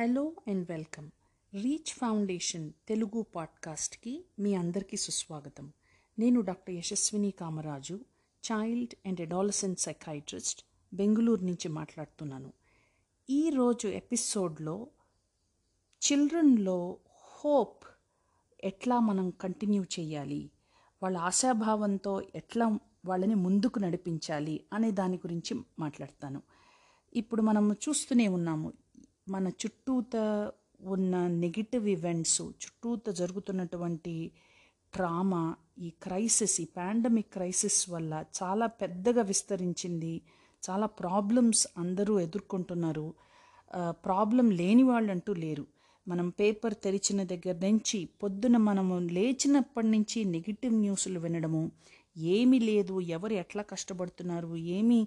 Hello and welcome. Reach foundation Telugu పాడ్కాస్ట్కి మీ అందరికీ సుస్వాగతం. నేను doctor Yashaswini Kamaraju child and adolescent psychiatrist Bengaluru నుంచి మాట్లాడుతున్నాను. ఈరోజు ఎపిసోడ్లో చిల్డ్రన్లో హోప్ ఎట్లా మనం కంటిన్యూ చేయాలి వాళ్ళ ఆశాభావంతో ఎట్లా వాళ్ళని ముందుకు నడిపించాలి అనే దాని గురించి మాట్లాడతాను. ఇప్పుడు మనం చూస్తూనే ఉన్నాము. మన చుట్టూత ఉన్న నెగిటివ్ ఈవెంట్స్ చుట్టూత జరుగుతున్నటువంటి ట్రామా ఈ క్రైసిస్ ఈ పాండమిక్ క్రైసిస్ వల్ల చాలా పెద్దగా విస్తరించింది. చాలా ప్రాబ్లమ్స్ అందరూ ఎదుర్కొంటున్నారు. ప్రాబ్లం లేని వాళ్ళంటూ లేరు. మనం పేపర్ తెరిచిన దగ్గర నుంచి పొద్దున మనము లేచినప్పటి నుంచి నెగిటివ్ న్యూస్లు వినడము ఏమీ లేదు. ఎవరు ఎట్లా కష్టపడుతున్నారు? ఏమి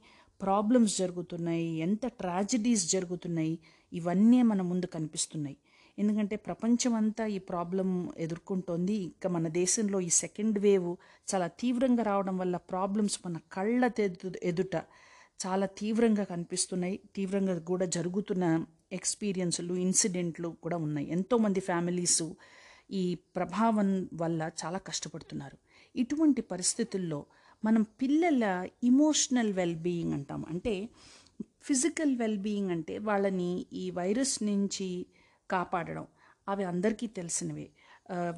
ప్రాబ్లమ్స్ జరుగుతున్నాయి? ఎంత ట్రాజడీస్ జరుగుతున్నాయి? ఇవన్నీ మన ముందు కనిపిస్తున్నాయి. ఎందుకంటే ప్రపంచం అంతా ఈ ప్రాబ్లం ఎదుర్కొంటోంది. ఇంకా మన దేశంలో ఈ సెకండ్ వేవ్ చాలా తీవ్రంగా రావడం వల్ల ప్రాబ్లమ్స్ మన కళ్ళ ఎదుట చాలా తీవ్రంగా కనిపిస్తున్నాయి. తీవ్రంగా కూడా జరుగుతున్న ఎక్స్పీరియన్స్లు ఇన్సిడెంట్లు కూడా ఉన్నాయి. ఎంతోమంది ఫ్యామిలీస్ ఈ ప్రభావం వల్ల చాలా కష్టపడుతున్నారు. ఇటువంటి పరిస్థితుల్లో మనం పిల్లల ఇమోషనల్ వెల్బీయింగ్ అంటాం. అంటే ఫిజికల్ వెల్బీయింగ్ అంటే వాళ్ళని ఈ వైరస్ నుంచి కాపాడడం. అవి అందరికీ తెలిసినవే.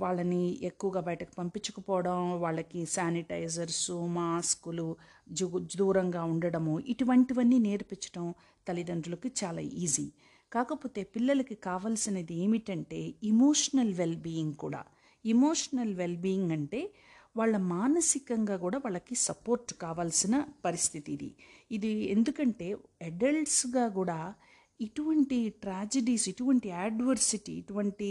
వాళ్ళని ఎక్కువగా బయటకు పంపించకపోవడం వాళ్ళకి శానిటైజర్స్ మాస్కులు జు దూరంగా ఉండడము ఇటువంటివన్నీ నేర్పించడం తల్లిదండ్రులకి చాలా ఈజీ. కాకపోతే పిల్లలకి కావాల్సినది ఏమిటంటే ఇమోషనల్ వెల్బీయింగ్ కూడా. ఇమోషనల్ వెల్బీయింగ్ అంటే వాళ్ళ మానసికంగా కూడా వాళ్ళకి సపోర్ట్ కావాల్సిన పరిస్థితి ఇది. ఇది ఎందుకంటే అడల్ట్స్గా కూడా ఇటువంటి ట్రాజిడీస్ ఇటువంటి యాడ్వర్సిటీ ఇటువంటి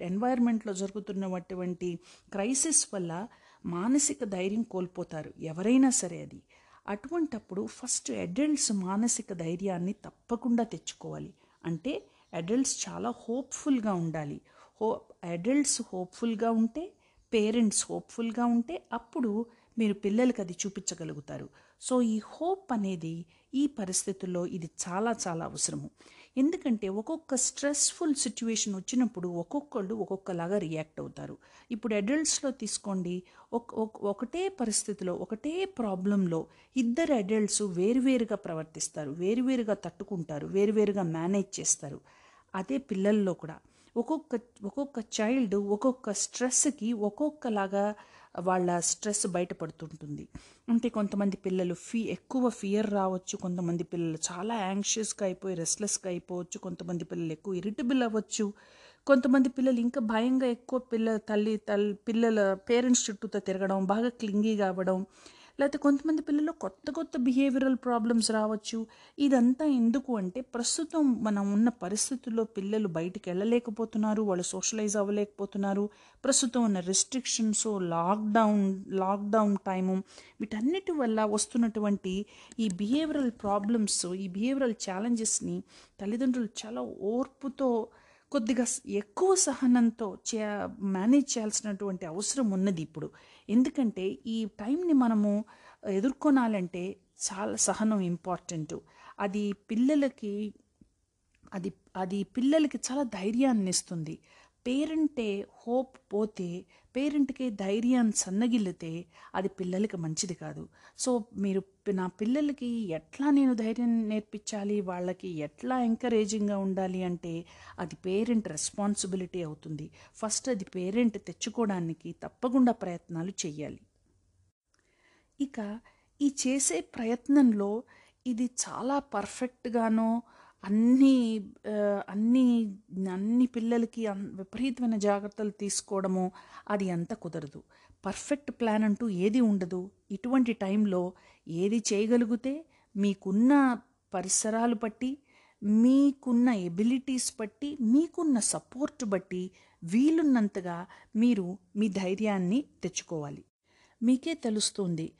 ఎన్వైర్న్మెంట్లో జరుగుతున్నటువంటి క్రైసిస్ వల్ల మానసిక ధైర్యం కోల్పోతారు. ఎవరైనా సరే అది. అటువంటప్పుడు ఫస్ట్ అడల్ట్స్ మానసిక ధైర్యాన్ని తప్పకుండా తెచ్చుకోవాలి. అంటే అడల్ట్స్ చాలా హోప్ఫుల్గా ఉండాలి. హో అడల్ట్స్ హోప్ఫుల్గా ఉంటే పేరెంట్స్ హోప్ఫుల్గా ఉంటే అప్పుడు మీరు పిల్లలకి అది చూపించగలుగుతారు. సో ఈ హోప్ అనేది ఈ పరిస్థితుల్లో ఇది చాలా చాలా అవసరము. ఎందుకంటే ఒక్కొక్క స్ట్రెస్ఫుల్ సిచ్యువేషన్ వచ్చినప్పుడు ఒక్కొక్కళ్ళు ఒక్కొక్కలాగా రియాక్ట్ అవుతారు. ఇప్పుడు అడల్ట్స్లో తీసుకోండి. ఒక ఒకటే పరిస్థితిలో ఒకటే ప్రాబ్లంలో ఇద్దరు అడల్ట్స్ వేరువేరుగా ప్రవర్తిస్తారు. వేరువేరుగా తట్టుకుంటారు. వేరువేరుగా మేనేజ్ చేస్తారు. అదే పిల్లల్లో కూడా ఒక్కొక్క ఒక్కొక్క చైల్డ్ ఒక్కొక్క స్ట్రెస్కి ఒక్కొక్కలాగా వాళ్ళ స్ట్రెస్ బయటపడుతుంటుంది. అంటే కొంతమంది పిల్లలు ఫీ ఎక్కువ ఫియర్ రావచ్చు కొంతమంది పిల్లలు చాలా యాంగ్షియస్గా అయిపోయి రెస్ట్లెస్గా అయిపోవచ్చు కొంతమంది పిల్లలు ఎక్కువ ఇరిటబుల్ అవ్వచ్చు. కొంతమంది పిల్లలు ఇంకా భయంగా ఎక్కువ పిల్ల తల్లి తల్లి పిల్లల పేరెంట్స్ చుట్టూతో తిరగడం బాగా క్లింగీగా అవ్వడం లేకపోతే కొంతమంది పిల్లలు కొత్త కొత్త బిహేవియరల్ ప్రాబ్లమ్స్ రావచ్చు. ఇదంతా ఎందుకు అంటే ప్రస్తుతం మనం ఉన్న పరిస్థితుల్లో పిల్లలు బయటికి వెళ్ళలేకపోతున్నారు వాళ్ళు సోషలైజ్ అవ్వలేకపోతున్నారు. ప్రస్తుతం ఉన్న రెస్ట్రిక్షన్స్ లాక్డౌన్ లాక్డౌన్ టైము వీటన్నిటి వల్ల వస్తున్నటువంటి ఈ బిహేవియరల్ ప్రాబ్లమ్స్ ఈ బిహేవియరల్ ఛాలెంజెస్ని తల్లిదండ్రులు చాలా ఓర్పుతో కొద్దిగా ఎక్కువ సహనంతో చే మేనేజ్ చేయాల్సినటువంటి అవసరం ఉన్నది ఇప్పుడు. ఎందుకంటే ఈ టైంని మనము ఎదుర్కొనాలంటే చాలా సహనం ఇంపార్టెంట్. అది పిల్లలకి అది అది పిల్లలకి చాలా ధైర్యాన్ని ఇస్తుంది పేరెంటే హోప్ పోతే పేరెంట్కి ధైర్యాన్ని సన్నగిల్లితే అది పిల్లలకి మంచిది కాదు. సో మీరు నా పిల్లలకి ఎట్లా నేను ధైర్యం నేర్పించాలి? వాళ్ళకి ఎట్లా ఎంకరేజింగ్గా ఉండాలి అంటే అది పేరెంట్ రెస్పాన్సిబిలిటీ అవుతుంది. ఫస్ట్ అది పేరెంట్ తెచ్చుకోవడానికి తప్పకుండా ప్రయత్నాలు చేయాలి ఇక ఈ చేసే ప్రయత్నంలో ఇది చాలా పర్ఫెక్ట్గానో అన్ని అన్ని అన్ని పిల్లలకి అన్- విపరీతమైన జాగ్రత్తలు తీసుకోవడము అది అంత కుదరదు. పర్ఫెక్ట్ ప్లాన్ అంటూ ఏది ఉండదు. ఇటువంటి టైంలో ఏది చేయగలిగితే మీకున్న పరిసరాలు బట్టి మీకున్న ఎబిలిటీస్ బట్టి మీకున్న సపోర్ట్ బట్టి వీలున్నంతగా మీరు మీ ధైర్యాన్ని తెచ్చుకోవాలి. మీకే తెలుస్తుంది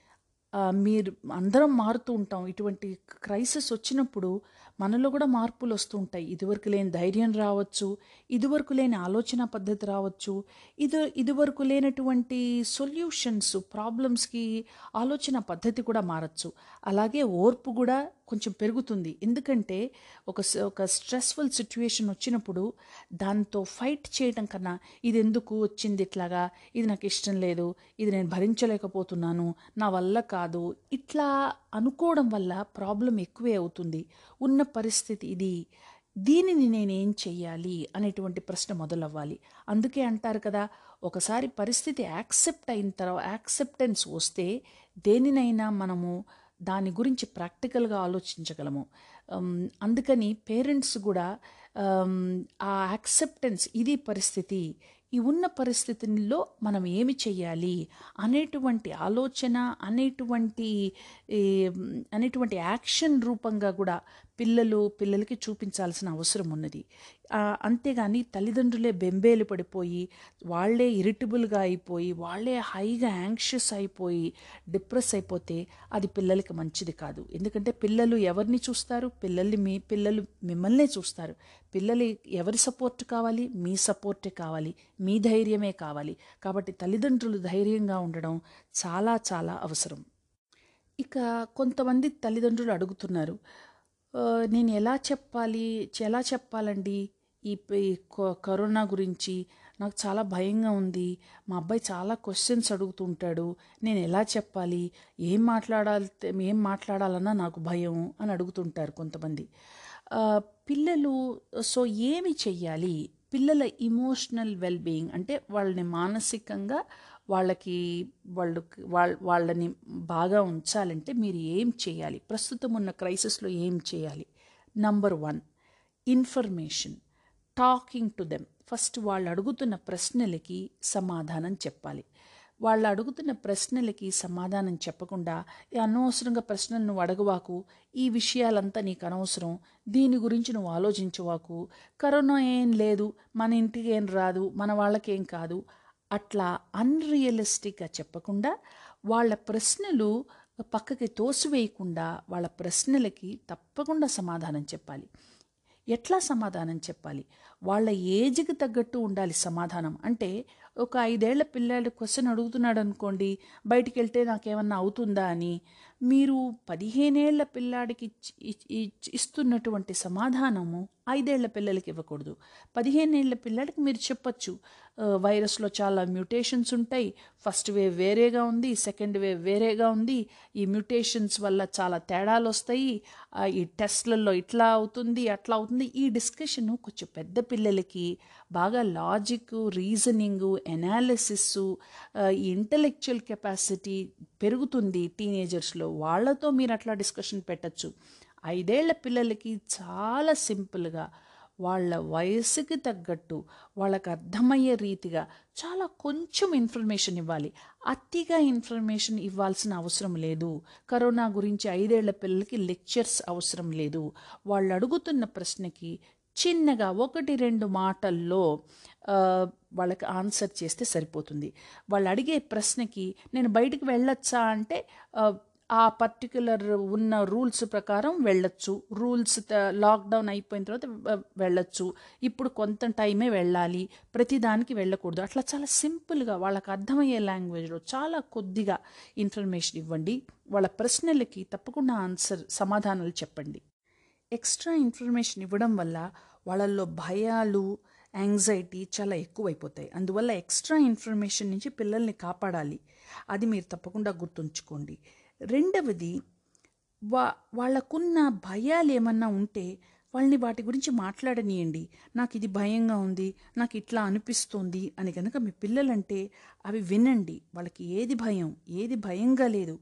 మీరు అందరం మారుతూ ఉంటాం. ఇటువంటి క్రైసిస్ వచ్చినప్పుడు మనలో కూడా మార్పులు వస్తూ ఉంటాయి. ఇదివరకు లేని ధైర్యం రావచ్చు ఇదివరకు లేని ఆలోచన పద్ధతి రావచ్చు ఇది ఇదివరకు లేనటువంటి సొల్యూషన్స్ ప్రాబ్లమ్స్కి ఆలోచన పద్ధతి కూడా మారచ్చు. అలాగే ఓర్పు కూడా కొంచెం పెరుగుతుంది. ఎందుకంటే ఒక ఒక స్ట్రెస్ఫుల్ సిచ్యువేషన్ వచ్చినప్పుడు దాంతో ఫైట్ చేయడం కన్నా ఇది ఎందుకు వచ్చింది ఇట్లాగా? ఇది నాకు ఇష్టం లేదు. ఇది నేను భరించలేకపోతున్నాను. నా వల్ల కాదు. ఇట్లా అనుకోవడం వల్ల ప్రాబ్లం ఎక్కువే అవుతుంది. ఉన్న పరిస్థితి ఇది. దీనిని నేనేం చెయ్యాలి అనేటువంటి ప్రశ్న మొదలవ్వాలి. అందుకే అంటారు కదా ఒకసారి పరిస్థితి యాక్సెప్ట్ అయిన తర్వాత యాక్సెప్టెన్స్ వస్తే దేనినైనా మనము దాని గురించి ప్రాక్టికల్గా ఆలోచించగలము. అందుకని పేరెంట్స్ కూడా ఆ యాక్సెప్టెన్స్ ఇది పరిస్థితి ఈ ఉన్న పరిస్థితుల్లో మనం ఏమి చెయ్యాలి అనేటువంటి ఆలోచన అనేటువంటి అనేటువంటి యాక్షన్ రూపంగా కూడా పిల్లలు పిల్లలకి చూపించాల్సిన అవసరం ఉన్నది. అంతేగాని తల్లిదండ్రులే బెంబేలు పడిపోయి వాళ్ళే ఇరిటబుల్గా అయిపోయి వాళ్ళే హైగా యాంగ్షియస్ అయిపోయి డిప్రెస్ అయిపోతే అది పిల్లలకి మంచిది కాదు. ఎందుకంటే పిల్లలు ఎవరిని చూస్తారు? పిల్లల్ని మీ పిల్లలు మిమ్మల్నే చూస్తారు. పిల్లలు ఎవరి సపోర్ట్ కావాలి? మీ సపోర్టే కావాలి. మీ ధైర్యమే కావాలి. కాబట్టి తల్లిదండ్రులు ధైర్యంగా ఉండడం చాలా చాలా అవసరం. ఇక కొంతమంది తల్లిదండ్రులు అడుగుతున్నారు నేను ఎలా చెప్పాలి? ఎలా చెప్పాలండి? ఈ కొ- కరోనా గురించి నాకు చాలా భయంగా ఉంది. మా అబ్బాయి చాలా క్వశ్చన్స్ అడుగుతుంటాడు. నేను ఎలా చెప్పాలి? ఏం మాట్లాడాలి ఏం మాట్లాడాలన్నా నాకు భయం అని అడుగుతుంటారు కొంతమంది. పిల్లలు సో ఏమి చెయ్యాలి? పిల్లల ఇమోషనల్ వెల్బీయింగ్ అంటే వాళ్ళని మానసికంగా వాళ్ళకి వాళ్ళు వాళ్ళ వాళ్ళని బాగా ఉంచాలంటే మీరు ఏం చేయాలి ప్రస్తుతం ఉన్న క్రైసిస్లో ఏం చేయాలి number one information talking to them first వాళ్ళు అడుగుతున్న ప్రశ్నలకి సమాధానం చెప్పాలి. వాళ్ళు అడుగుతున్న ప్రశ్నలకి సమాధానం చెప్పకుండా "ఈ అనవసరంగా ప్రశ్నలు నువ్వు అడగవాకు ఈ విషయాలంతా నీకు అనవసరం దీని గురించి నువ్వు ఆలోచించవాకు కరోనా ఏం లేదు మన ఇంటికి ఏం రాదు మన వాళ్ళకేం కాదు అట్లా అన్రియలిస్టిక్గా చెప్పకుండా వాళ్ళ ప్రశ్నలు పక్కకి తోసివేయకుండా వాళ్ళ ప్రశ్నలకి తప్పకుండా సమాధానం చెప్పాలి. ఎట్లా సమాధానం చెప్పాలి? వాళ్ళ ఏజ్కి తగ్గట్టు ఉండాలి సమాధానం. అంటే ఒక ఐదేళ్ళ పిల్లాడు క్వశ్చన్ అడుగుతున్నాడు అనుకోండి బయటికి వెళ్తే నాకేమన్నా అవుతుందా అని. మీరు పదిహేనేళ్ళ పిల్లాడికి ఇస్తున్నటువంటి సమాధానము ఐదేళ్ళ పిల్లలకి ఇవ్వకూడదు. పదిహేనేళ్ళ పిల్లాడికి మీరు చెప్పొచ్చు వైరస్లో చాలా మ్యూటేషన్స్ ఉంటాయి. ఫస్ట్ వేవ్ వేరేగా ఉంది సెకండ్ వేవ్ వేరేగా ఉంది. ఈ మ్యూటేషన్స్ వల్ల చాలా తేడాలు వస్తాయి. ఈ టెస్ట్లలో ఇట్లా అవుతుంది అట్లా అవుతుంది. ఈ డిస్కషన్ కొంచెం పెద్ద పిల్లలకి బాగా logic reasoning analysis intellectual capacity పెరుగుతుంది టీనేజర్స్లో వాళ్ళతో మీరు అట్లా డిస్కషన్ పెట్టచ్చు. ఐదేళ్ళ పిల్లలకి చాలా సింపుల్గా వాళ్ళ వయసుకి తగ్గట్టు వాళ్ళకు అర్థమయ్యే రీతిగా చాలా కొంచెం ఇన్ఫర్మేషన్ ఇవ్వాలి. అతిగా ఇన్ఫర్మేషన్ ఇవ్వాల్సిన అవసరం లేదు. కరోనా గురించి ఐదేళ్ళ పిల్లలకి లెక్చర్స్ అవసరం లేదు. వాళ్ళు అడుగుతున్న ప్రశ్నకి చిన్నగా ఒకటి రెండు మాటల్లో వాళ్ళకి ఆన్సర్ చేస్తే సరిపోతుంది. వాళ్ళు అడిగే ప్రశ్నకి నేను బయటికి వెళ్ళొచ్చా అంటే ఆ, పర్టికులర్ ఉన్న రూల్స్ ప్రకారం వెళ్ళొచ్చు. రూల్స్ లాక్డౌన్ అయిపోయిన తర్వాత వెళ్ళొచ్చు. ఇప్పుడు కొంత టైమే వెళ్ళాలి. ప్రతిదానికి వెళ్ళకూడదు. అట్లా చాలా సింపుల్గా వాళ్ళకి అర్థమయ్యే లాంగ్వేజ్లో చాలా కొద్దిగా ఇన్ఫర్మేషన్ ఇవ్వండి. వాళ్ళ ప్రశ్నలకి తప్పకుండా ఆన్సర్ సమాధానాలు చెప్పండి. ఎక్స్ట్రా ఇన్ఫర్మేషన్ ఇవ్వడం వల్ల వాళ్ళల్లో భయాలు యాంగ్జైటీ చాలా ఎక్కువైపోతాయి. అందువల్ల ఎక్స్ట్రా ఇన్ఫర్మేషన్ నుంచి పిల్లల్ని కాపాడాలి. అది మీరు తప్పకుండా గుర్తుంచుకోండి. రెండవది వా వాళ్ళకున్న భయాలు ఏమన్నా ఉంటే వాళ్ళని వాటి గురించి మాట్లాడనీయండి. నాకు ఇది భయంగా ఉంది నాకు ఇట్లా అనిపిస్తుంది అని కనుక మీ పిల్లలంటే అవి వినండి. వాళ్ళకి ఏది భయం ఏది భయంగా లేదు.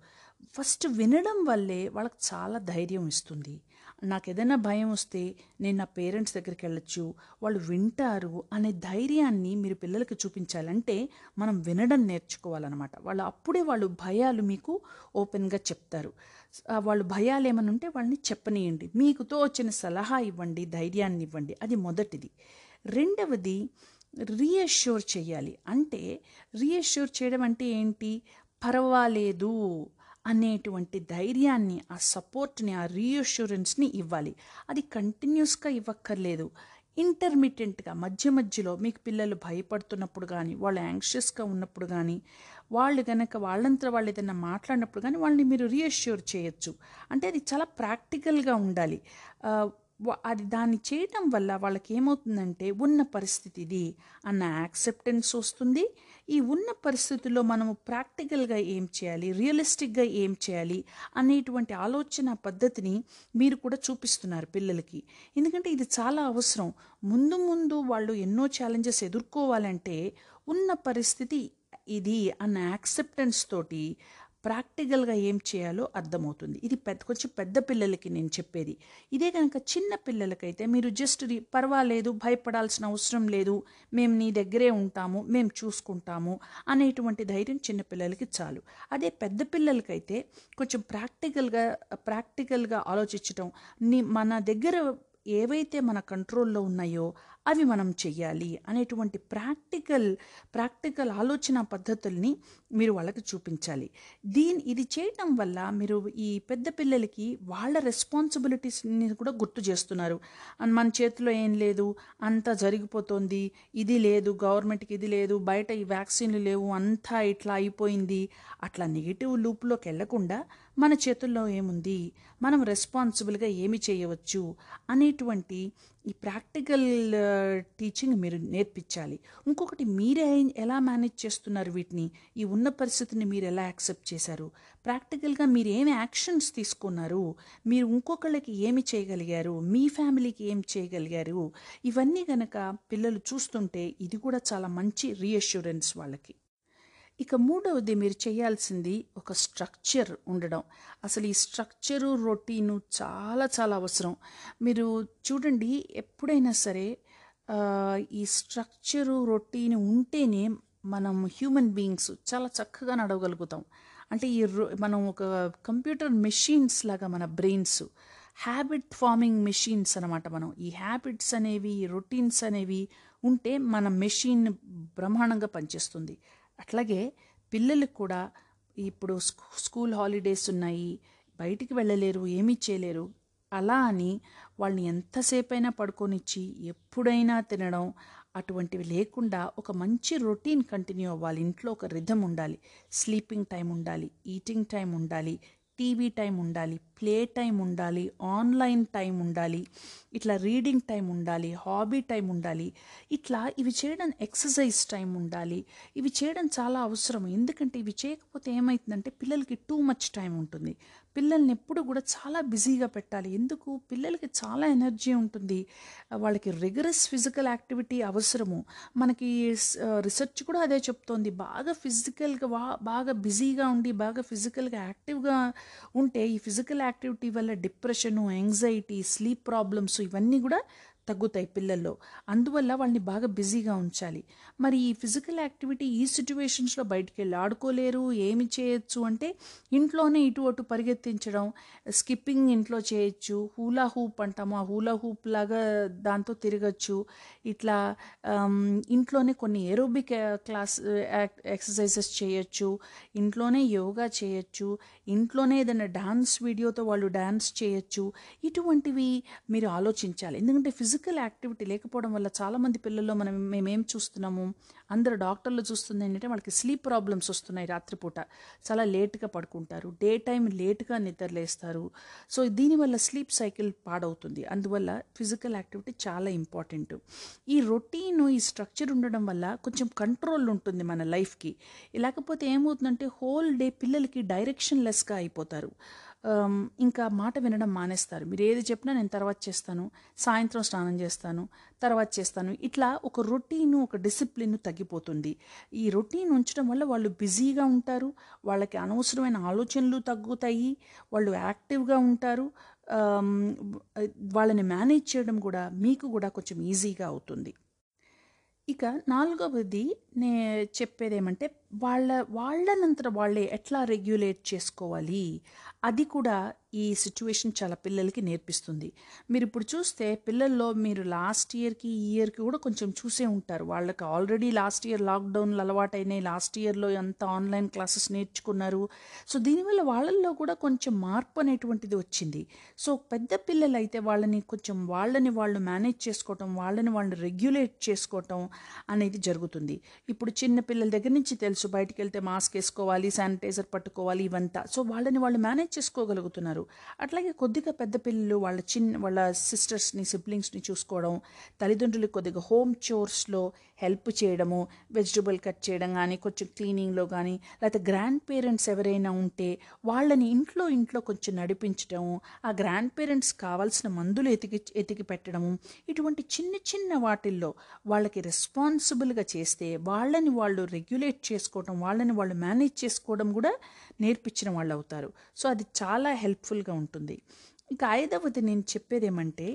ఫస్ట్ వినడం వల్లే వాళ్ళకి చాలా ధైర్యం ఇస్తుంది. నాకు ఏదైనా భయం వస్తే నేను నా పేరెంట్స్ దగ్గరికి వెళ్ళొచ్చు. వాళ్ళు వింటారు అనే ధైర్యాన్ని మీరు పిల్లలకి చూపించాలంటే మనం వినడం నేర్చుకోవాలన్నమాట. వాళ్ళు అప్పుడే వాళ్ళు భయాలు మీకు ఓపెన్గా చెప్తారు. వాళ్ళు భయాలు ఏమైనా ఉంటే వాళ్ళని చెప్పనీయండి. మీకు తోచిన సలహా ఇవ్వండి ధైర్యాన్ని ఇవ్వండి. అది మొదటిది. రెండవది రీఅష్యూర్ చేయాలి. అంటే రీఅష్యూర్ చేయడం అంటే ఏంటి? పర్వాలేదు. అనేటువంటి ధైర్యాన్ని ఆ సపోర్ట్ని ఆ రీఅష్యూరెన్స్ని ఇవ్వాలి. అది కంటిన్యూస్గా ఇవ్వక్కర్లేదు. ఇంటర్మీడియట్గా మధ్య మధ్యలో మీకు పిల్లలు భయపడుతున్నప్పుడు కానీ వాళ్ళు యాంగ్షియస్గా ఉన్నప్పుడు కానీ వాళ్ళు కనుక వాళ్ళంతా వాళ్ళు ఏదైనా మాట్లాడినప్పుడు కానీ వాళ్ళని మీరు రీఅష్యూర్ చేయొచ్చు. అంటే అది చాలా ప్రాక్టికల్గా ఉండాలి. అది దాన్ని చేయటం వల్ల వాళ్ళకి ఏమవుతుందంటే ఉన్న పరిస్థితి ఇది అన్న యాక్సెప్టెన్స్ వస్తుంది. ఈ ఉన్న పరిస్థితుల్లో మనము ప్రాక్టికల్గా ఏం చేయాలి రియలిస్టిక్గా ఏం చేయాలి అనేటువంటి ఆలోచన పద్ధతిని మీరు కూడా చూపిస్తున్నారు పిల్లలకి. ఎందుకంటే ఇది చాలా అవసరం. ముందు ముందు వాళ్ళు ఎన్నో ఛాలెంజెస్ ఎదుర్కోవాలంటే ఉన్న పరిస్థితి ఇది అన్న యాక్సెప్టెన్స్ తోటి ప్రాక్టికల్గా ఏం చేయాలో అర్థమవుతుంది. ఇది పెద్ద కొంచెం పెద్ద పిల్లలకి నేను చెప్పేది. ఇదే కనుక చిన్న పిల్లలకైతే మీరు జస్ట్ పర్వాలేదు భయపడాల్సిన అవసరం లేదు మేము నీ దగ్గరే ఉంటాము మేము చూసుకుంటాము అనేటువంటి ధైర్యం చిన్న పిల్లలకి చాలు. అదే పెద్ద పిల్లలకైతే కొంచెం ప్రాక్టికల్గా ప్రాక్టికల్గా ఆలోచించటం నీ మన దగ్గర ఏవైతే మన కంట్రోల్లో ఉన్నాయో అవి మనం చెయ్యాలి అనేటువంటి ప్రాక్టికల్ ప్రాక్టికల్ ఆలోచన పద్ధతుల్ని మీరు వాళ్ళకి చూపించాలి. దీని ఇది చేయటం వల్ల మీరు ఈ పెద్ద పిల్లలకి వాళ్ళ రెస్పాన్సిబిలిటీస్ని కూడా గుర్తు చేస్తున్నారు. మన చేతిలో ఏం లేదు అంతా జరిగిపోతుంది ఇది లేదు గవర్నమెంట్కి ఇది లేదు బయట ఈ వ్యాక్సిన్లు లేవు అంతా ఇట్లా అయిపోయింది. అట్లా నెగిటివ్ లూప్లోకి వెళ్ళకుండా మన చేతుల్లో ఏముంది? మనం రెస్పాన్సిబుల్గా ఏమి చేయవచ్చు? అనేటువంటి ఈ ప్రాక్టికల్ టీచింగ్ మీరు నేర్పించాలి. ఇంకొకటి మీరే ఎలా మేనేజ్ చేస్తున్నారు వీటిని? ఈ ఉన్న పరిస్థితిని మీరు ఎలా యాక్సెప్ట్ చేశారు? ప్రాక్టికల్గా మీరు ఏమి యాక్షన్స్ తీసుకున్నారు? మీరు ఇంకొకళ్ళకి ఏమి చేయగలిగారు? మీ ఫ్యామిలీకి ఏం చేయగలిగారు? ఇవన్నీ గనక పిల్లలు చూస్తుంటే ఇది కూడా చాలా మంచి రీఅష్యూరెన్స్ వాళ్ళకి. ఇక మూడవది మీరు చేయాల్సింది ఒక స్ట్రక్చర్ ఉండడం. అసలు ఈ స్ట్రక్చరు రొటీను చాలా చాలా అవసరం. మీరు చూడండి ఎప్పుడైనా సరే ఈ స్ట్రక్చరు రొటీన్ ఉంటేనే మనం హ్యూమన్ బీయింగ్స్ చాలా చక్కగా నడవగలుగుతాం. అంటే ఈ రొ- మనం ఒక కంప్యూటర్ మెషిన్స్ లాగా మన బ్రెయిన్స్ హ్యాబిట్ ఫార్మింగ్ మెషిన్స్ అనమాట మనం. ఈ హ్యాబిట్స్ అనేవి ఈ రొటీన్స్ అనేవి ఉంటే మన మెషిన్ బ్రహ్మాండంగా పనిచేస్తుంది. అట్లాగే పిల్లలకు కూడా ఇప్పుడు స్కూ- స్కూల్ హాలిడేస్ ఉన్నాయి బయటికి వెళ్ళలేరు ఏమీ చేయలేరు అలా అని వాళ్ళని ఎంతసేపైనా పడుకొనిచ్చి ఎప్పుడైనా తినడం అటువంటివి లేకుండా ఒక మంచి రొటీన్ కంటిన్యూ అవ్వాలి. ఇంట్లో ఒక రిధం ఉండాలి స్లీపింగ్ టైం ఉండాలి ఈటింగ్ టైం ఉండాలి టీవీ టైం ఉండాలి ప్లే టైం ఉండాలి ఆన్లైన్ టైం ఉండాలి ఇట్లా రీడింగ్ టైం ఉండాలి హాబీ టైం ఉండాలి ఇట్లా ఇవి చేయడం ఎక్సర్సైజ్ టైం ఉండాలి. ఇవి చేయడం చాలా అవసరం. ఎందుకంటే ఇవి చేయకపోతే ఏమవుతుందంటే పిల్లలకి టూ మచ్ టైం ఉంటుంది. పిల్లల్ని ఎప్పుడు కూడా చాలా బిజీగా పెట్టాలి. ఎందుకు? పిల్లలకి చాలా ఎనర్జీ ఉంటుంది. వాళ్ళకి రెగ్యులర్స్ ఫిజికల్ యాక్టివిటీ అవసరము. మనకి రీసెర్చ్ కూడా అదే చెప్తోంది. బాగా ఫిజికల్గా బాగా బిజీగా ఉండి బాగా ఫిజికల్గా యాక్టివ్గా ఉంటే ఈ ఫిజికల్ యాక్టివిటీ వల్ల డిప్రెషను యాంగ్జైటీ స్లీప్ ప్రాబ్లమ్స్ ఇవన్నీ కూడా తగ్గుతాయి పిల్లల్లో. అందువల్ల వాళ్ళని బాగా బిజీగా ఉంచాలి. మరి ఈ ఫిజికల్ యాక్టివిటీ ఈ సిచ్యువేషన్స్లో బయటికి వెళ్ళి ఆడుకోలేరు ఏమి చేయొచ్చు అంటే ఇంట్లోనే ఇటు అటు పరిగెత్తించడం స్కిప్పింగ్ ఇంట్లో చేయొచ్చు హూలా హూప్ అంటాము. ఆ హూలా హూప్ లాగా దాంతో తిరగచ్చు. ఇట్లా ఇంట్లోనే కొన్ని ఏరోబిక్ క్లాస్ ఎక్సర్సైజెస్ చేయొచ్చు. ఇంట్లోనే యోగా చేయొచ్చు. ఇంట్లోనే ఏదైనా డాన్స్ వీడియోతో వాళ్ళు డాన్స్ చేయొచ్చు. ఇటువంటివి మీరు ఆలోచించాలి. ఎందుకంటే ఫిజికల్ ఫిజికల్ యాక్టివిటీ లేకపోవడం వల్ల చాలామంది పిల్లల్లో మనం మేమేం చూస్తున్నాము? అందరు డాక్టర్లు చూస్తుంది ఏంటంటే వాళ్ళకి స్లీప్ ప్రాబ్లమ్స్ వస్తున్నాయి రాత్రిపూట. చాలా లేట్గా పడుకుంటారు. డే టైం లేట్గా నిద్రలేస్తారు సో దీనివల్ల స్లీప్ సైకిల్ పాడవుతుంది. అందువల్ల ఫిజికల్ యాక్టివిటీ చాలా ఇంపార్టెంట్. ఈ రొటీన్ ఈ స్ట్రక్చర్ ఉండడం వల్ల కొంచెం కంట్రోల్ ఉంటుంది మన లైఫ్కి. లేకపోతే ఏమవుతుందంటే హోల్ డే పిల్లలకి డైరెక్షన్ లెస్గా అయిపోతారు. ఇంకా మాట వినడం మానేస్తారు. మీరు ఏది చెప్పినా నేను తర్వాత చేస్తాను. సాయంత్రం స్నానం చేస్తాను తర్వాత చేస్తాను. ఇట్లా ఒక రొటీను ఒక డిసిప్లిన్ తగ్గిపోతుంది. ఈ రొటీన్ ఉంచడం వల్ల వాళ్ళు బిజీగా ఉంటారు వాళ్ళకి అనవసరమైన ఆలోచనలు తగ్గుతాయి వాళ్ళు యాక్టివ్గా ఉంటారు. వాళ్ళని మేనేజ్ చేయడం కూడా మీకు కూడా కొంచెం ఈజీగా అవుతుంది. ఇక నాలుగవది నే చెప్పేది ఏమంటే వాళ్ళ వాళ్ళనంతట వాళ్ళే ఎట్లా రెగ్యులేట్ చేసుకోవాలి? అది కూడా ఈ సిచ్యువేషన్ చాలా పిల్లలకి నేర్పిస్తుంది. మీరు ఇప్పుడు చూస్తే పిల్లల్లో మీరు లాస్ట్ ఇయర్కి ఈ ఇయర్కి కూడా కొంచెం చూసే ఉంటారు. వాళ్ళకి ఆల్రెడీ లాస్ట్ ఇయర్ లాక్డౌన్లు అలవాటైనాయి. లాస్ట్ ఇయర్లో ఎంత ఆన్లైన్ క్లాసెస్ నేర్చుకున్నారు. సో దీనివల్ల వాళ్ళల్లో కూడా కొంచెం మార్పు అనేటువంటిది వచ్చింది. సో పెద్ద పిల్లలు అయితే వాళ్ళని కొంచెం వాళ్ళని వాళ్ళు మేనేజ్ చేసుకోవటం వాళ్ళని వాళ్ళు రెగ్యులేట్ చేసుకోవటం అనేది జరుగుతుంది. ఇప్పుడు చిన్న పిల్లల దగ్గర నుంచి తెలుసు. బయటికి వెళ్తే మాస్క్ వేసుకోవాలి శానిటైజర్ పట్టుకోవాలి ఇవంతా. సో వాళ్ళని వాళ్ళు మేనేజ్ చేసుకోగలుగుతున్నారు. అట్లాగే కొద్దిగా పెద్ద పిల్లలు వాళ్ళ చిన్న వాళ్ళ సిస్టర్స్ని సిబ్లింగ్స్ని చూసుకోవడం తల్లిదండ్రులు కొద్దిగా హోమ్ చోర్స్లో హెల్ప్ చేయడము వెజిటబుల్ కట్ చేయడం కానీ కొంచెం క్లీనింగ్లో కానీ లేకపోతే గ్రాండ్ పేరెంట్స్ ఎవరైనా ఉంటే వాళ్ళని ఇంట్లో ఇంట్లో కొంచెం నడిపించడము ఆ గ్రాండ్ పేరెంట్స్ కావాల్సిన మందులు ఎతికి ఎతికి పెట్టడము ఇటువంటి చిన్న చిన్న వాటిల్లో వాళ్ళకి రెస్పాన్సిబుల్గా చేస్తే వాళ్ళని వాళ్ళు రెగ్యులేట్ చేసుకోవడం వాళ్ళని వాళ్ళు మేనేజ్ చేసుకోవడం కూడా నేర్పించిన వాళ్ళు అవుతారు సో అది చాలా హెల్ప్ఫుల్గా ఉంటుంది. ఇంకా ఐదవది నేను చెప్పేది ఏమంటే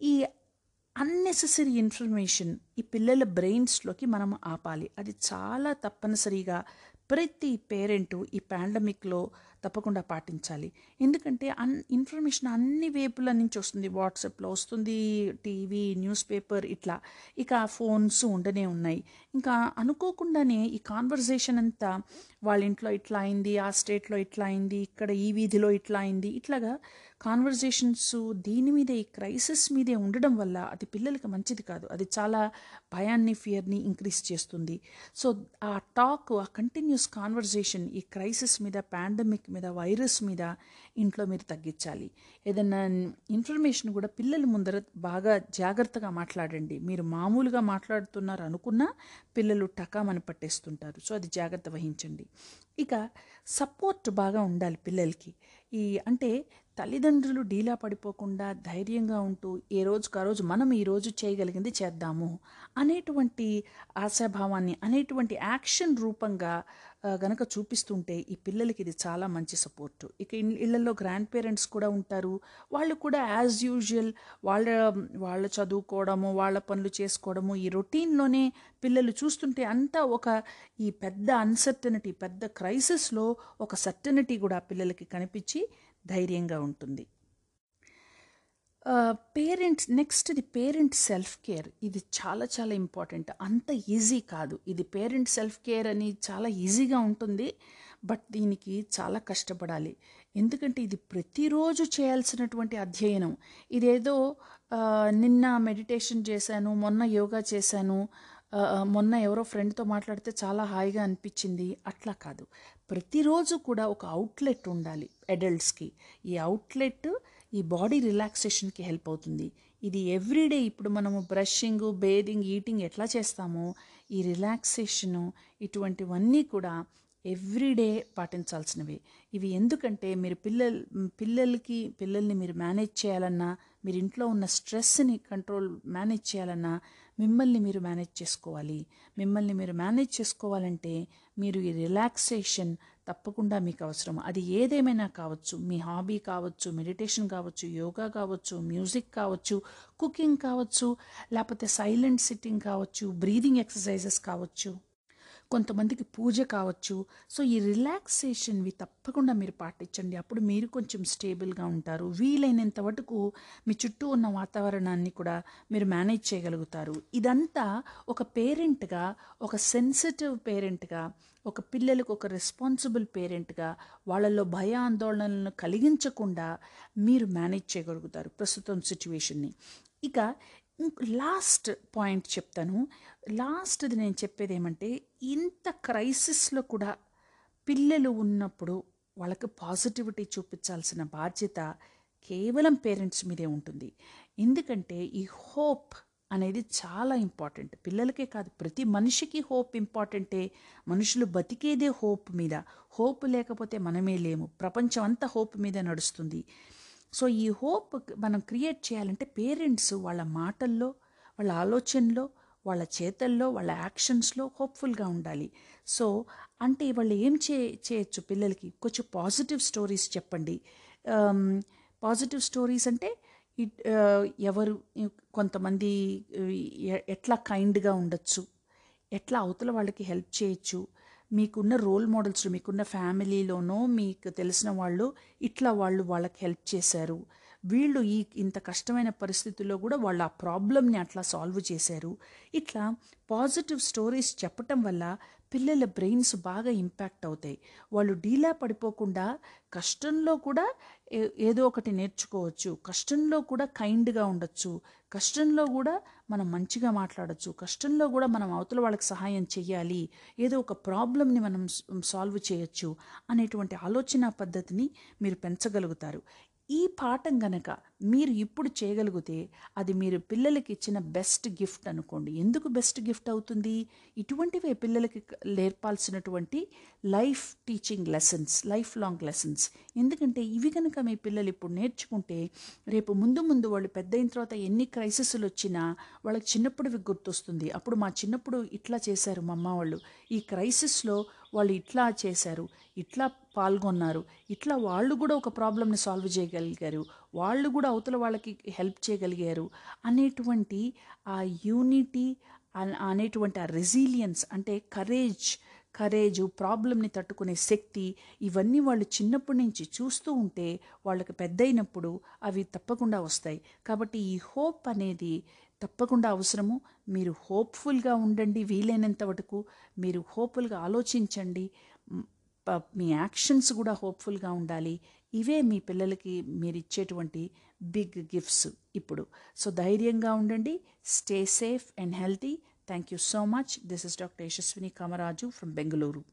ఈ అన్నెసెసరీ ఇన్ఫర్మేషన్ ఈ పిల్లల బ్రెయిన్స్లోకి మనం ఆపాలి. అది చాలా తప్పనిసరిగా ప్రతి పేరెంటు ఈ పాండమిక్లో తప్పకుండా పాటించాలి. ఎందుకంటే అన్ ఇన్ఫర్మేషన్ అన్ని వేపుల నుంచి వస్తుంది. వాట్సాప్లో వస్తుంది టీవీ న్యూస్ పేపర్ ఇట్లా. ఇక ఫోన్స్ ఉండనే ఉన్నాయి. ఇంకా అనుకోకుండానే ఈ కాన్వర్జేషన్ అంతా వాళ్ళ ఇంట్లో ఇట్లా అయింది ఆ స్టేట్లో ఇట్లా అయింది ఇక్కడ ఈ వీధిలో ఇట్లా అయింది ఇట్లాగా కాన్వర్జేషన్స్ దీని మీదే ఈ క్రైసిస్ మీదే ఉండడం వల్ల అది పిల్లలకి మంచిది కాదు. అది చాలా భయాన్ని ఫియర్ని ఇంక్రీజ్ చేస్తుంది. సో ఆ టాక్ ఆ కంటిన్యూస్ కాన్వర్జేషన్ ఈ క్రైసిస్ మీద పాండమిక్ మీద వైరస్ మీద ఇంట్లో మీరు తగ్గించాలి. ఏదైనా ఇన్ఫర్మేషన్ కూడా పిల్లల ముందర బాగా జాగ్రత్తగా మాట్లాడండి. మీరు మామూలుగా మాట్లాడుతున్నారు అనుకున్నా పిల్లలు టకామని పట్టేస్తుంటారు. సో అది జాగ్రత్త వహించండి. ఇక సపోర్ట్ బాగా ఉండాలి పిల్లలకి. ఈ అంటే తల్లిదండ్రులు డీలా పడిపోకుండా ధైర్యంగా ఉంటూ ఏ రోజుకు ఆ రోజు మనం ఈ రోజు చేయగలిగింది చేద్దాము అనేటువంటి ఆశాభావాన్ని అనేటువంటి యాక్షన్ రూపంగా గనక చూపిస్తుంటే ఈ పిల్లలకి ఇది చాలా మంచి సపోర్టు. ఇక ఇళ్ళలో గ్రాండ్ పేరెంట్స్ కూడా ఉంటారు. వాళ్ళు కూడా యాజ్ యూజువల్ వాళ్ళ వాళ్ళ చదువుకోవడము వాళ్ళ పనులు చేసుకోవడము ఈ రొటీన్లోనే పిల్లలు చూస్తుంటే అంతా ఒక ఈ పెద్ద అన్సర్టనిటీ పెద్ద క్రైసిస్లో ఒక సర్టనిటీ కూడా పిల్లలకి కనిపించి ధైర్యంగా ఉంటుంది. Parents next the parent self care ఇది చాలా చాలా ఇంపార్టెంట్ అంత ఈజీ కాదు. ఇది పేరెంట్ సెల్ఫ్ కేర్ అని చాలా ఈజీగా ఉంటుంది బట్ దీనికి చాలా కష్టపడాలి. ఎందుకంటే ఇది ప్రతిరోజు చేయాల్సినటువంటి అధ్యయనం. ఇదేదో నిన్న మెడిటేషన్ చేశాను మొన్న యోగా చేశాను మొన్న ఎవరో ఫ్రెండ్తో మాట్లాడితే చాలా హాయిగా అనిపించింది. అట్లా కాదు. ప్రతిరోజు కూడా ఒక అవుట్లెట్ ఉండాలి. అడల్ట్స్కి ఈ అవుట్లెట్ ఈ బాడీ రిలాక్సేషన్కి హెల్ప్ అవుతుంది. ఇది ఎవ్రీడే ఇప్పుడు మనము బ్రషింగ్ బేదింగ్ ఈటింగ్ ఎట్లా చేస్తామో ఈ రిలాక్సేషను ఇటువంటివన్నీ కూడా ఎవ్రీడే పాటించాల్సినవి. ఇవి ఎందుకంటే మీరు పిల్లల్ పిల్లలకి పిల్లల్ని మీరు మేనేజ్ చేయాలన్నా మీరు ఇంట్లో ఉన్న స్ట్రెస్ని కంట్రోల్ మేనేజ్ చేయాలన్నా మిమ్మల్ని మీరు మేనేజ్ చేసుకోవాలి. మిమ్మల్ని మీరు మేనేజ్ చేసుకోవాలంటే మీరు ఈ రిలాక్సేషన్ తప్పకుండా మీకు అవసరం. అది ఏదేమైనా కావచ్చు. మీ హాబీ కావచ్చు మెడిటేషన్ కావచ్చు యోగా కావచ్చు మ్యూజిక్ కావచ్చు కుకింగ్ కావచ్చు లేకపోతే సైలెంట్ సిట్టింగ్ కావచ్చు బ్రీదింగ్ ఎక్సర్సైజెస్ కావచ్చు. కొంతమందికి పూజ కావచ్చు. సో ఈ రిలాక్సేషన్వి తప్పకుండా మీరు పాటించండి. అప్పుడు మీరు కొంచెం స్టేబుల్గా ఉంటారు. వీలైనంత వరకు మీ చుట్టూ ఉన్న వాతావరణాన్ని కూడా మీరు మేనేజ్ చేయగలుగుతారు. ఇదంతా ఒక పేరెంట్గా ఒక సెన్సిటివ్ పేరెంట్గా ఒక పిల్లలకు ఒక రెస్పాన్సిబుల్ పేరెంట్గా వాళ్ళలో భయ ఆందోళనలను కలిగించకుండా మీరు మేనేజ్ చేయగలుగుతారు ప్రస్తుతం సిచ్యువేషన్ని. ఇక లాస్ట్ పాయింట్ చెప్తాను. లాస్ట్ది నేను చెప్పేది ఏమంటే ఇంత క్రైసిస్లో కూడా పిల్లలు ఉన్నప్పుడు వాళ్ళకి పాజిటివిటీ చూపించాల్సిన బాధ్యత కేవలం పేరెంట్స్ మీదే ఉంటుంది. ఎందుకంటే ఈ హోప్ అనేది చాలా ఇంపార్టెంట్. పిల్లలకే కాదు ప్రతి మనిషికి హోప్ ఇంపార్టెంటే మనుషులు బతికేదే హోప్ మీద. హోప్ లేకపోతే మనమే లేము. ప్రపంచం అంతా హోప్ మీద నడుస్తుంది. సో ఈ హోప్ మనం క్రియేట్ చేయాలంటే పేరెంట్స్ వాళ్ళ మాటల్లో వాళ్ళ ఆలోచనలో వాళ్ళ చేతల్లో వాళ్ళ యాక్షన్స్లో హోప్ఫుల్గా ఉండాలి. సో అంటే వాళ్ళు ఏం చే చేయొచ్చు పిల్లలకి? కొంచెం పాజిటివ్ స్టోరీస్ చెప్పండి. పాజిటివ్ స్టోరీస్ అంటే ఇట్ ఎవరు కొంతమంది ఎట్లా కైండ్గా ఉండొచ్చు? ఎట్లా అవతల వాళ్ళకి హెల్ప్ చేయొచ్చు? మీకున్న రోల్ మోడల్స్ మీకున్న ఫ్యామిలీలోనో మీకు తెలిసిన వాళ్ళు ఇట్లా వాళ్ళు వాళ్ళకి హెల్ప్ చేశారు. వీళ్ళు ఈ ఇంత కష్టమైన పరిస్థితుల్లో కూడా వాళ్ళు ఆ ప్రాబ్లమ్ని అట్లా సాల్వ్ చేశారు. ఇట్లా పాజిటివ్ స్టోరీస్ చెప్పటం వల్ల పిల్లల బ్రెయిన్స్ బాగా ఇంపాక్ట్ అవుతాయి. వాళ్ళు డీలా పడిపోకుండా కష్టంలో కూడా ఏదో ఒకటి నేర్చుకోవచ్చు. కష్టంలో కూడా కైండ్గా ఉండొచ్చు. కష్టంలో కూడా మనం మంచిగా మాట్లాడచ్చు. కష్టంలో కూడా మనం అవతల వాళ్ళకి సహాయం చేయాలి ఏదో ఒక ప్రాబ్లమ్ని మనం సాల్వ్ చేయొచ్చు అనేటువంటి ఆలోచన పద్ధతిని మీరు పెంచగలుగుతారు. ఈ పాఠం గనక మీరు ఇప్పుడు చేయగలిగితే అది మీరు పిల్లలకి ఇచ్చిన బెస్ట్ గిఫ్ట్ అనుకోండి. ఎందుకు బెస్ట్ గిఫ్ట్ అవుతుంది? ఇటువంటివే పిల్లలకి నేర్పాల్సినటువంటి life teaching lessons lifelong lessons. ఎందుకంటే ఇవి కనుక మీ పిల్లలు ఇప్పుడు నేర్చుకుంటే రేపు ముందు ముందు వాళ్ళు పెద్ద అయిన తర్వాత ఎన్ని క్రైసిస్లు వచ్చినా వాళ్ళకి చిన్నప్పుడువి గుర్తొస్తుంది. అప్పుడు మా చిన్నప్పుడు ఇట్లా చేశారు మా అమ్మ వాళ్ళు. ఈ క్రైసిస్లో వాళ్ళు ఇట్లా చేశారు ఇట్లా పాల్గొన్నారు. ఇట్లా వాళ్ళు కూడా ఒక ప్రాబ్లమ్ని సాల్వ్ చేయగలిగారు. వాళ్ళు కూడా అవతల వాళ్ళకి హెల్ప్ చేయగలిగారు. అనేటువంటి ఆ యూనిటీ అనేటువంటి ఆ రెసిలియన్స్ అంటే కరేజ్ కరేజ్ ప్రాబ్లమ్ని తట్టుకునే శక్తి ఇవన్నీ వాళ్ళు చిన్నప్పటి నుంచి చూస్తూ ఉంటే వాళ్ళకి పెద్దయినప్పుడు అవి తప్పకుండా వస్తాయి. కాబట్టి ఈ హోప్ అనేది తప్పకుండా అవసరము. మీరు హోప్ఫుల్గా ఉండండి వీలైనంత వరకు. మీరు హోప్ఫుల్గా ఆలోచించండి. మీ యాక్షన్స్ కూడా హోప్ఫుల్గా ఉండాలి. ఇవే మీ పిల్లలకి మీరు ఇచ్చేటువంటి బిగ్ గిఫ్ట్స్ ఇప్పుడు. సో ధైర్యంగా ఉండండి stay safe and healthy. Thank you so much. This is doctor Yashaswini Kamaraju from Bengaluru.